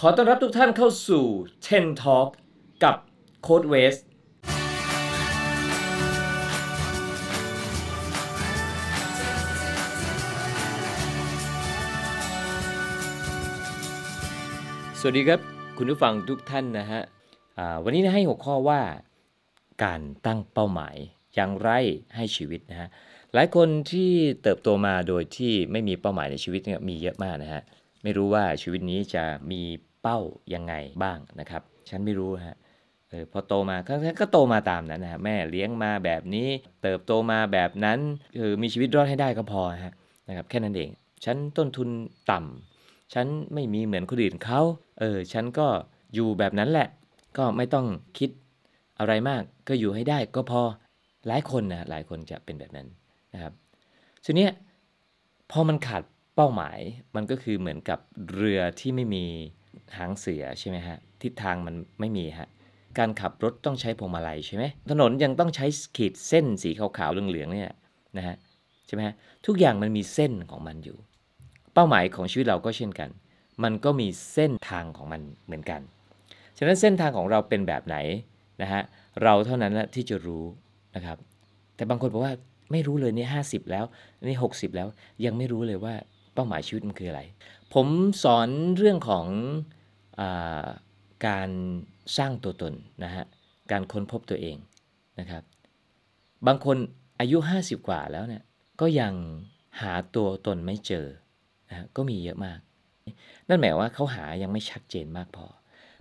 ขอต้อนรับทุกท่านเข้าสู่ 10 Talk กับโค้ดเวสสวัสดีครับ คุณผู้ฟังทุกท่านนะฮะวันนี้ให้หัวข้อว่าการตั้งเป้าหมายอย่างไรให้ชีวิตนะฮะหลายคนที่เติบโตมาโดยที่ไม่มีเป้าหมายในชีวิตเนี่ยมีเยอะมากนะฮะไม่รู้ว่าชีวิตนี้จะมี เป้ายังไงบ้างนะครับ ฉันไม่รู้ฮะเออพอโตมาก็ก็โตมาตามนั้นนะฮะแม่เลี้ยงมาแบบนี้ เติบโตมาแบบนั้นคือมีชีวิตรอดให้ได้ก็พอฮะนะครับแค่นั้นเอง ฉันต้นทุนต่ำฉันไม่มีเหมือนคนอื่นเขาเออฉันก็อยู่แบบนั้นแหละ ก็ไม่ต้องคิดอะไรมากก็อยู่ให้ได้ก็พอหลายคนนะหลายคนจะเป็นแบบนั้นนะครับทีนี้พอมันขาดเป้าหมายมันก็คือเหมือนกับเรือที่ไม่มี หางเสือใช่ไหมฮะ ทิศทางมันไม่มีฮะ การขับรถต้องใช้พวงมาลัยใช่ไหม ถนนยังต้องใช้ขีดเส้นสีขาวๆเหลืองๆเนี่ยนะฮะใช่ไหมฮะ ทุกอย่างมันมีเส้นของมันอยู่ เป้าหมายของชีวิตเราก็เช่นกัน มันก็มีเส้นทางของมันเหมือนกัน ฉะนั้นเส้นทางของเราเป็นแบบไหนนะฮะ เราเท่านั้นแหละที่จะรู้นะครับ แต่บางคนบอกว่าไม่รู้เลยนี่ห้าสิบแล้วนี่หกสิบแล้วยังไม่รู้เลยว่าเป้าหมายชีวิตมันคืออะไร ผมสอนเรื่องของ การสร้างตัวตนนะฮะการค้นพบตัวเองนะครับ บางคนอายุ 50 กว่าแล้วเนี่ยก็ยังหาตัวตนไม่เจอนะก็มีเยอะมาก นั่นหมายว่าเขาหายังไม่ชัดเจนมากพอ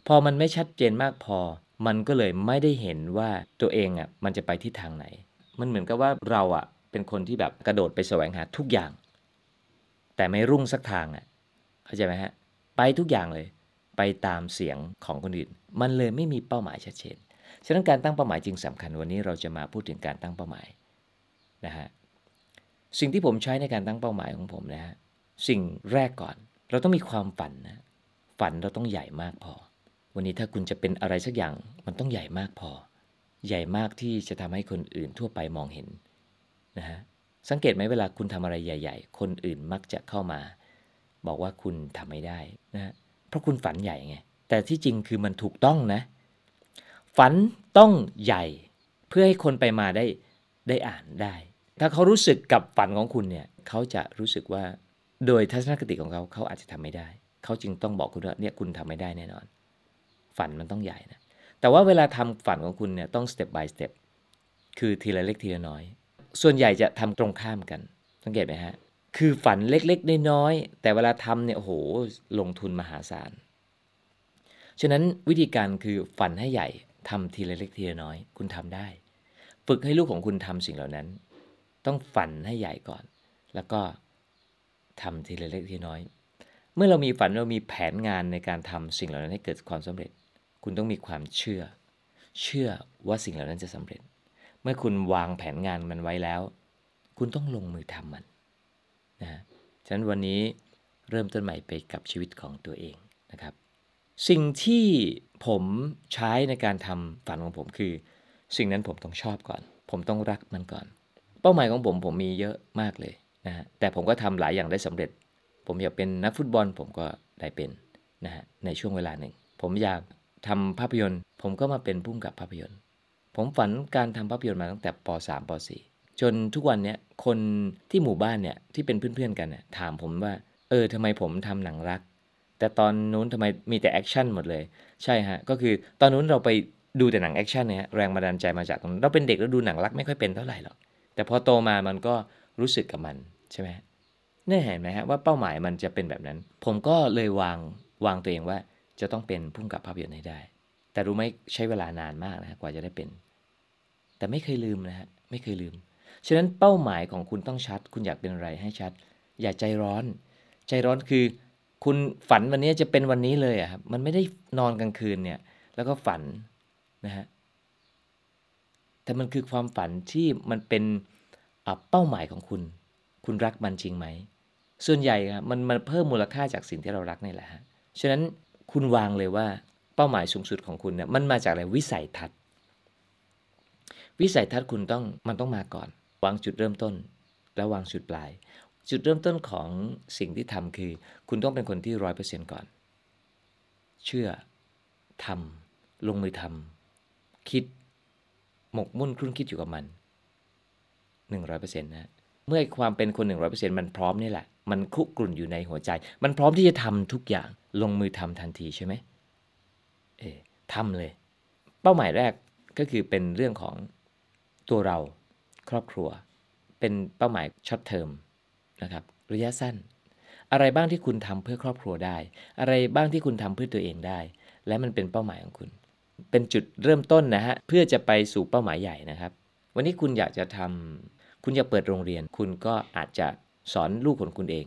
พอมันไม่ชัดเจนมากพอ มันก็เลยไม่ได้เห็นว่าตัวเองอะมันจะไปทิศทางไหน มันเหมือนกับว่าเราอะเป็นคนที่แบบกระโดดไปแสวงหาทุกอย่าง แต่ไม่รุ่งสักทางอะเข้าใจไหมฮะไปทุกอย่างเลย ไปตามเสียงของคนอื่น มันเลยไม่มีเป้าหมายชัดเจน ฉะนั้นการตั้งเป้าหมายจึงสำคัญวันนี้เราจะมาพูดถึงการตั้งเป้าหมายนะฮะ สิ่งที่ผมใช้ในการตั้งเป้าหมายของผมนะฮะ สิ่งแรกก่อน เราต้องมีความฝันนะ ฝันเราต้องใหญ่มากพอ วันนี้ถ้าคุณจะเป็นอะไรสักอย่างมันต้องใหญ่มากพอ ใหญ่มากที่จะทำให้คนอื่นทั่วไปมองเห็นนะฮะ สังเกตไหมเวลาคุณทำอะไรใหญ่ ๆ คนอื่นมักจะเข้ามา บอกว่าคุณทำไม่ได้นะฮะ ราะคุณฝันใหญ่ไง แต่ที่จริงคือมันถูกต้องนะ ฝันต้องใหญ่ เพื่อให้คนไปมาได้ได้อ่านได้ ถ้าเขารู้สึกกับฝันของคุณเนี่ยเขาจะรู้สึกว่าโดยทัศนคติของเขาเขาอาจจะทำไม่ได้ เขาจึงต้องบอกคุณว่าเนี่ยคุณทำไม่ได้แน่นอน ฝันมันต้องใหญ่นะแต่ว่าเวลาทำฝันของคุณเนี่ยต้อง step by step คือทีละเล็กทีละน้อย ส่วนใหญ่จะทำตรงข้ามกัน สังเกตไหมฮะ คือฝันเล็กๆ น้อยๆ แต่เวลาทำเนี่ยโอ้โหลงทุนมหาศาล ฉะนั้นวิธีการคือฝันให้ใหญ่ทำทีละเล็กทีละน้อย คุณทำได้ ฝึกให้ลูกของคุณทำสิ่งเหล่านั้น ต้องฝันให้ใหญ่ก่อน แล้วก็ทำทีละเล็กทีละน้อย เมื่อเรามีฝันเรามีแผนงานในการทำสิ่งเหล่านั้นให้เกิดความสำเร็จ คุณต้องมีความเชื่อ เชื่อว่าสิ่งเหล่านั้นจะสำเร็จ เมื่อคุณวางแผนงานมันไว้แล้ว คุณต้องลงมือทำมัน นะฉะนั้นวันนี้เริ่มต้นใหม่ไปกับชีวิตของตัวเองนะครับ สิ่งที่ผมใช้ในการทำฝันของผมคือ สิ่งนั้นผมต้องชอบก่อน ผมต้องรักมันก่อน เป้าหมายของผมผมมีเยอะมากเลยนะฮะแต่ผมก็ทำหลายอย่างได้สำเร็จ ผมอยากเป็นนักฟุตบอลผมก็ได้เป็นนะฮะในช่วงเวลาหนึ่ง ผมอยากทำภาพยนตร์ ผมก็มาเป็นผู้กำกับภาพยนตร์ ผมฝันการทำภาพยนตร์มาตั้งแต่ป .3 ป .4 จนทุกวันนี้ คนที่หมู่บ้านเนี่ยที่เป็นเพื่อนๆกันเนี่ยถามผมว่า เออทำไมผมทำหนังรัก แต่ตอนนู้นทำไมมีแต่แอคชั่นหมดเลย ใช่ฮะ ก็คือตอนนู้นเราไปดูแต่หนังแอคชั่นเนี่ยฮะแรงบันดาลใจมาจากตรงนั้นเราเป็นเด็กแล้วดูหนังรักไม่ค่อยเป็นเท่าไหร่หรอกแต่พอโตมามันก็รู้สึกกับมันใช่ไหมเนี่ยเห็นไหมฮะว่าเป้าหมายมันจะเป็นแบบนั้น ผมก็เลยวางวางตัวเองว่าจะต้องเป็นผู้กำกับภาพยนตร์ให้ได้ แต่รู้ไหมใช้เวลานานมากนะฮะกว่าจะได้เป็น แต่ไม่เคยลืมนะฮะไม่เคยลืม ฉะนั้นเป้าหมายของคุณต้องชัด คุณอยากเป็นอะไรให้ชัด อย่าใจร้อน ใจร้อนคือ คุณฝันวันนี้จะเป็นวันนี้เลยอะครับ มันไม่ได้นอนกลางคืนเนี่ย แล้วก็ฝันนะฮะ แต่มันคือความฝันที่มันเป็นเป้าหมายของคุณ คุณรักมันจริงไหม ส่วนใหญ่ครับมันมันเพิ่มมูลค่าจากสิ่งที่เรารักนี่แหละฮะ ฉะนั้นคุณวางเลยว่าเป้าหมายสูงสุดของคุณเนี่ยมันมาจากอะไรวิสัยทัศน์ วิสัยทัศน์คุณต้องมันต้องมาก่อน วางจุดเริ่มต้น แล้ววางจุดปลาย จุดเริ่มต้นของสิ่งที่ทำคือ คุณต้องเป็นคนที่ร้อยเปอร์เซ็นต์ก่อน เชื่อทำลงมือทำคิด หมกมุ่นครุ่นคิดอยู่กับมัน 100%นะเมื่อความเป็นคน 100%มันพร้อมนี่แหละ มันคุกรุ่นอยู่ในหัวใจ มันพร้อมที่จะทำทุกอย่างลงมือทำทันทีใช่ไหมเออทำเลย เป้าหมายแรกก็คือเป็นเรื่องของตัวเรา ครอบครัว เป็นเป้าหมาย short term นะครับระยะสั้น อะไรบ้างที่คุณทำเพื่อครอบครัวได้ อะไรบ้างที่คุณทำเพื่อตัวเองได้ และมันเป็นเป้าหมายของคุณ เป็นจุดเริ่มต้นนะฮะเพื่อจะไปสู่เป้าหมายใหญ่นะครับ วันนี้คุณอยากจะทำคุณอยากเปิดโรงเรียน คุณก็อาจจะสอนลูกของคุณเอง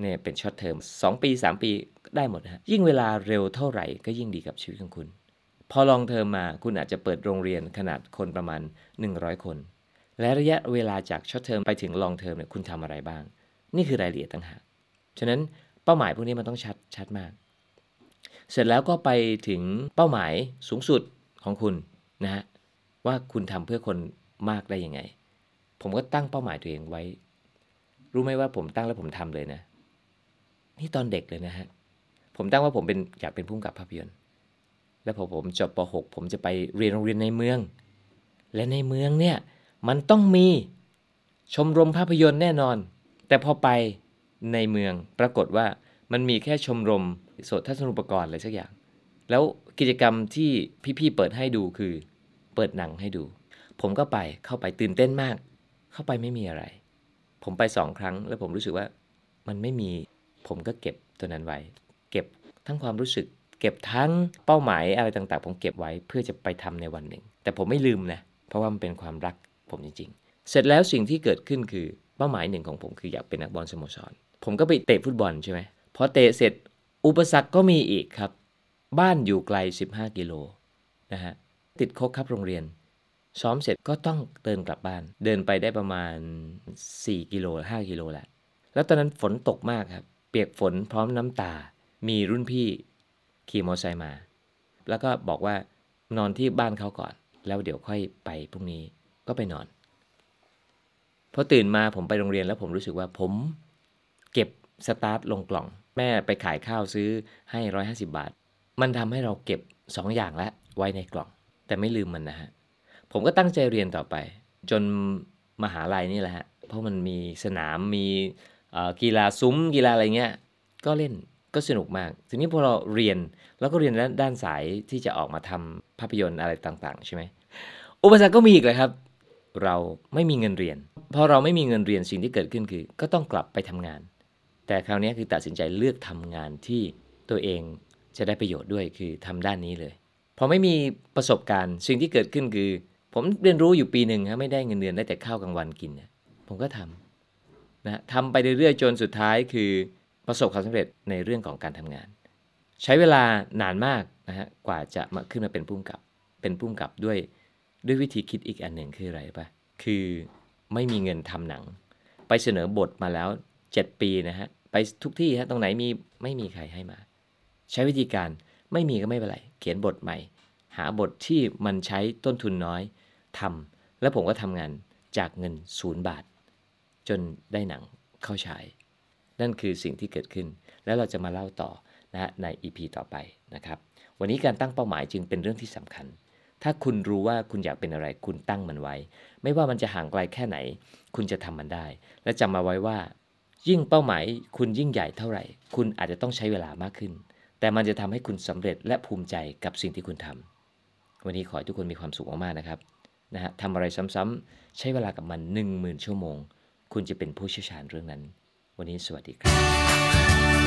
เนี่ยเป็น short term 2ปี 3 ปีได้หมดนะฮะยิ่งเวลาเร็วเท่าไหร่ก็ยิ่งดีกับชีวิตของคุณ พอ long term มาคุณอาจจะเปิดโรงเรียนขนาดคนประมาณ 100 คน และระยะเวลาจาก short term ไปถึง long term เนี่ยคุณทำอะไรบ้าง นี่คือรายละเอียดต่างหากฉะนั้นเป้าหมายพวกนี้มันต้องชัดชัดมาก เสร็จแล้วก็ไปถึงเป้าหมายสูงสุดของคุณนะฮะว่าคุณทำเพื่อคนมากได้ยังไง ผมก็ตั้งเป้าหมายตัวเองไว้ รู้ไหมว่าผมตั้งแล้วผมทำเลยนะ นี่ตอนเด็กเลยนะฮะผมตั้งว่าผมเป็นอยากเป็นผู้กำกับภาพยนตร์ แล้วพอผมจบป .6 ผมจะไปเรียนโรงเรียนในเมือง และในเมืองเนี่ย มันต้องมีชมรมภาพยนตร์แน่นอน แต่พอไปในเมืองปรากฏว่ามันมีแค่ชมรมโสตทัศนุปกรณ์อะไรสักอย่าง แล้วกิจกรรมที่พี่ๆเปิดให้ดูคือ เปิดหนังให้ดู ผมก็ไปเข้าไปตื่นเต้นมาก เข้าไปไม่มีอะไร ผมไปสองครั้ง แล้วผมรู้สึกว่ามันไม่มี ผมก็เก็บตัวนั้นไว้ เก็บทั้งความรู้สึก เก็บทั้งเป้าหมายอะไรต่างๆ ผมเก็บไว้เพื่อจะไปทำในวันหนึ่ง แต่ผมไม่ลืมนะเพราะว่ามันเป็นความรัก ผมจริง ๆ เสร็จแล้วสิ่งที่เกิดขึ้นคือเป้าหมายหนึ่งของผมคืออยากเป็นนักบอลสโมสร ผมก็ไปเตะฟุตบอลใช่ไหมพอเตะเสร็จอุปสรรคก็มีอีกครับ บ้านอยู่ไกล 15 กิโลนะฮะติดโคกครับโรงเรียน ซ้อมเสร็จก็ต้องเดินกลับบ้าน เดินไปได้ประมาณ 4 กิโล 5 กิโลแหละ แล้วตอนนั้นฝนตกมากครับ เปียกฝนพร้อมน้ำตา มีรุ่นพี่ขี่มอเตอร์ไซค์มา แล้วก็บอกว่านอนที่บ้านเขาก่อน แล้วเดี๋ยวค่อยไปพรุ่งนี้ ก็ไปนอนพอตื่นมาผมไปโรงเรียนแล้วผมรู้สึกว่าผมเก็บสตาร์ทลงกล่อง แม่ไปขายข้าวซื้อให้ 150 บาท มันทำให้เราเก็บ 2 อย่างล้วไว้ในกล่อง แต่ไม่ลืมมันนะฮะ ผมก็ตั้งใจเรียนต่อไป จนมหาลัยนี่แหละฮะ เพราะมันมีสนามมีกีฬาซุ้มกีฬาอะไรเงี้ย ก็เล่นก็สนุกมาก ทีนี้พอเราเรียนแล้วก็เรียนด้านด้านสายที่จะออกมาทำภาพยนตร์อะไรต่าง ๆ ใช่ไหมอุปสรรคก็มีอีกเลยครับ เราไม่มีเงินเรียนพอเราไม่มีเงินเรียนสิ่งที่เกิดขึ้นคือ ก็ต้องกลับไปทำงาน แต่คราวนี้คือตัดสินใจเลือกทำงานที่ตัวเองจะได้ประโยชน์ด้วยคือทำด้านนี้เลยพอไม่มีประสบการณ์สิ่งที่เกิดขึ้นคือ ผมเรียนรู้อยู่ปีหนึ่งฮะไม่ได้เงินเดือนได้แต่ข้าวกลางวันกินเนี่ยผมก็ทำนะทำไปเรื่อยๆจนสุดท้ายคือประสบความสำเร็จในเรื่องของการทำงาน ใช้เวลานานมากนะฮะกว่าจะมาขึ้นมาเป็นผู้กำกับเป็นผู้กำกับด้วย ด้วยวิธีคิดอีกอันหนึ่งคืออะไรปะคือไม่มีเงินทำหนัง ไปเสนอบทมาแล้ว 7 ปีนะฮะ ไปทุกที่ฮะตรงไหนมีไม่มีใครให้มา ใช้วิธีการไม่มีก็ไม่เป็นไร เขียนบทใหม่ หาบทที่มันใช้ต้นทุนน้อยทำแล้วผมก็ทำงานจากเงินศูนย์บาท จนได้หนังเข้าฉาย นั่นคือสิ่งที่เกิดขึ้น แล้วเราจะมาเล่าต่อนะฮะใน EP ต่อไปนะครับ วันนี้การตั้งเป้าหมายจึงเป็นเรื่องที่สำคัญ ถ้าคุณรู้ว่าคุณอยากเป็นอะไร คุณตั้งมันไว้ ไม่ว่ามันจะห่างไกลแค่ไหน คุณจะทำมันได้ และจำมาไว้ว่า ยิ่งเป้าหมาย คุณยิ่งใหญ่เท่าไหร่ คุณอาจจะต้องใช้เวลามากขึ้น แต่มันจะทำให้คุณสำเร็จและภูมิใจกับสิ่งที่คุณทำวันนี้ขอให้ทุกคนมีความสุขมากๆนะครับนะฮะทำอะไรซ้ำๆใช้เวลากับมัน 1 0,000 ชั่วโมง คุณจะเป็นผู้เชี่ยวชาญเรื่องนั้น วันนี้สวัสดีครับ